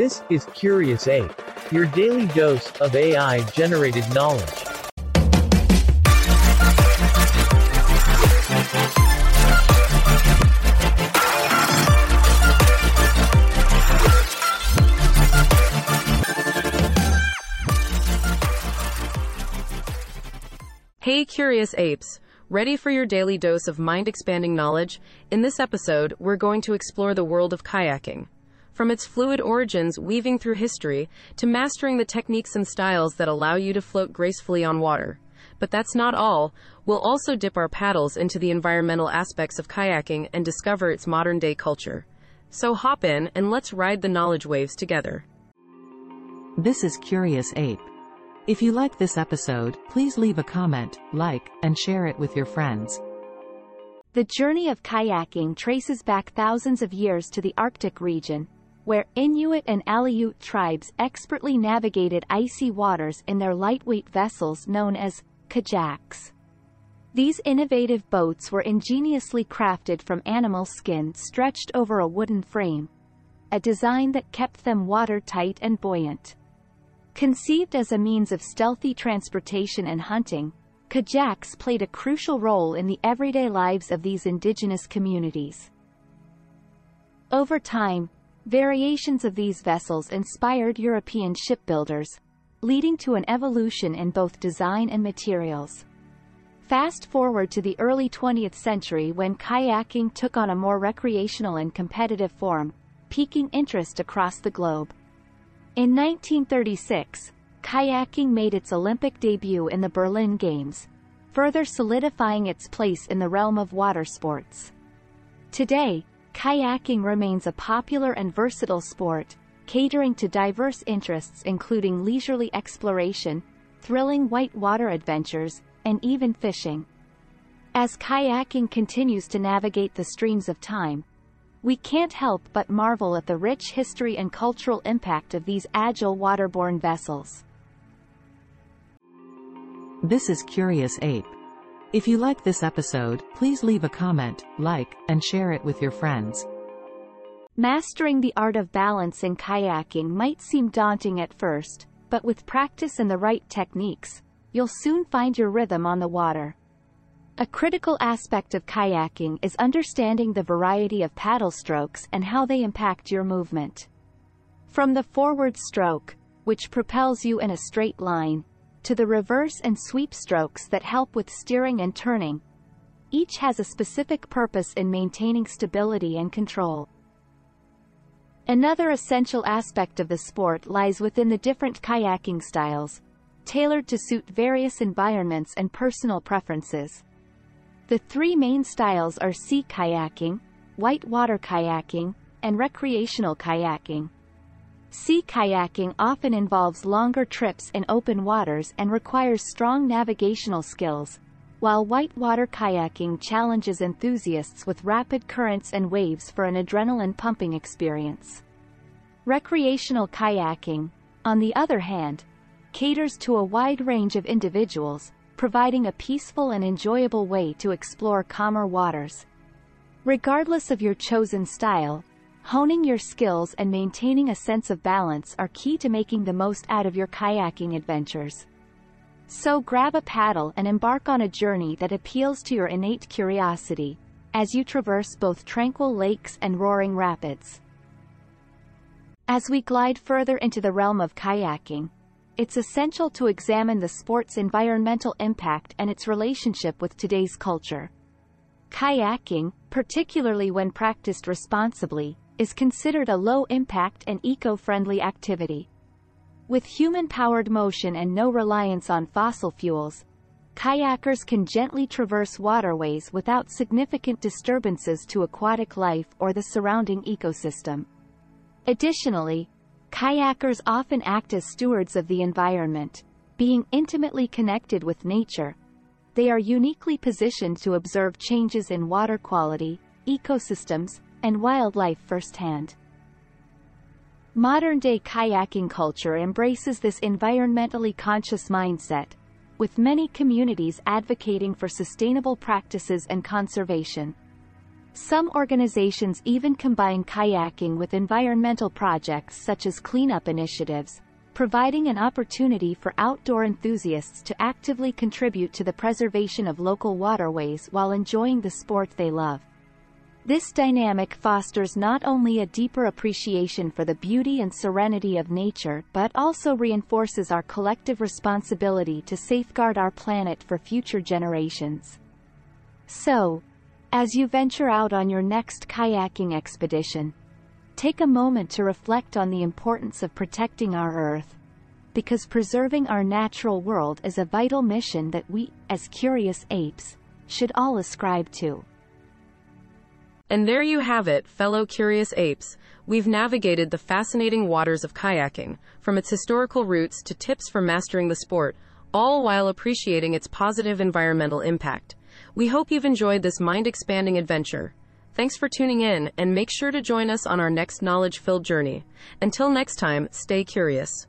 This is Curious Ape, your daily dose of AI generated knowledge. Hey, curious apes! Ready for your daily dose of mind expanding knowledge? In this episode, we're going to explore the world of kayaking. From its fluid origins weaving through history to mastering the techniques and styles that allow you to float gracefully on water. But that's not all. We'll also dip our paddles into the environmental aspects of kayaking and discover its modern day culture. So hop in and let's ride the knowledge waves together. This is Curious Ape. If you like this episode, please leave a comment, like, and share it with your friends. The journey of kayaking traces back thousands of years to the Arctic region, where Inuit and Aleut tribes expertly navigated icy waters in their lightweight vessels known as kajaks. These innovative boats were ingeniously crafted from animal skin stretched over a wooden frame, a design that kept them watertight and buoyant. Conceived as a means of stealthy transportation and hunting, kajaks played a crucial role in the everyday lives of these indigenous communities. Over time, variations of these vessels inspired European shipbuilders, leading to an evolution in both design and materials. Fast forward to the early 20th century when kayaking took on a more recreational and competitive form, piquing interest across the globe. In 1936, kayaking made its Olympic debut in the Berlin Games, further solidifying its place in the realm of water sports. Today, kayaking remains a popular and versatile sport, catering to diverse interests including leisurely exploration, thrilling whitewater adventures, and even fishing. As kayaking continues to navigate the streams of time, we can't help but marvel at the rich history and cultural impact of these agile waterborne vessels. This is Curious Ape. If you like this episode, please leave a comment, like, and share it with your friends. Mastering the art of balance in kayaking might seem daunting at first, but with practice and the right techniques, you'll soon find your rhythm on the water. A critical aspect of kayaking is understanding the variety of paddle strokes and how they impact your movement. From the forward stroke, which propels you in a straight line, to the reverse and sweep strokes that help with steering and turning, each has a specific purpose in maintaining stability and control. Another essential aspect of the sport lies within the different kayaking styles, tailored to suit various environments and personal preferences. The three main styles are sea kayaking, whitewater kayaking, and recreational kayaking. Sea kayaking often involves longer trips in open waters and requires strong navigational skills, while whitewater kayaking challenges enthusiasts with rapid currents and waves for an adrenaline-pumping experience. Recreational kayaking, on the other hand, caters to a wide range of individuals, providing a peaceful and enjoyable way to explore calmer waters. Regardless of your chosen style, honing your skills and maintaining a sense of balance are key to making the most out of your kayaking adventures. So grab a paddle and embark on a journey that appeals to your innate curiosity, as you traverse both tranquil lakes and roaring rapids. As we glide further into the realm of kayaking, it's essential to examine the sport's environmental impact and its relationship with today's culture. Kayaking, particularly when practiced responsibly, is considered a low-impact and eco-friendly activity. With human-powered motion and no reliance on fossil fuels, kayakers can gently traverse waterways without significant disturbances to aquatic life or the surrounding ecosystem. Additionally, Kayakers often act as stewards of the environment, being intimately connected with nature. They are uniquely positioned to observe changes in water quality, ecosystems, and wildlife firsthand. Modern-day kayaking culture embraces this environmentally conscious mindset, with many communities advocating for sustainable practices and conservation. Some organizations even combine kayaking with environmental projects such as cleanup initiatives, providing an opportunity for outdoor enthusiasts to actively contribute to the preservation of local waterways while enjoying the sport they love. This dynamic fosters not only a deeper appreciation for the beauty and serenity of nature but also reinforces our collective responsibility to safeguard our planet for future generations. So, as you venture out on your next kayaking expedition, take a moment to reflect on the importance of protecting our Earth. Because preserving our natural world is a vital mission that we, as curious apes, should all ascribe to. And there you have it, fellow curious apes. We've navigated the fascinating waters of kayaking, from its historical roots to tips for mastering the sport, all while appreciating its positive environmental impact. We hope you've enjoyed this mind expanding adventure. Thanks for tuning in, and make sure to join us on our next knowledge filled journey. Until next time, stay curious.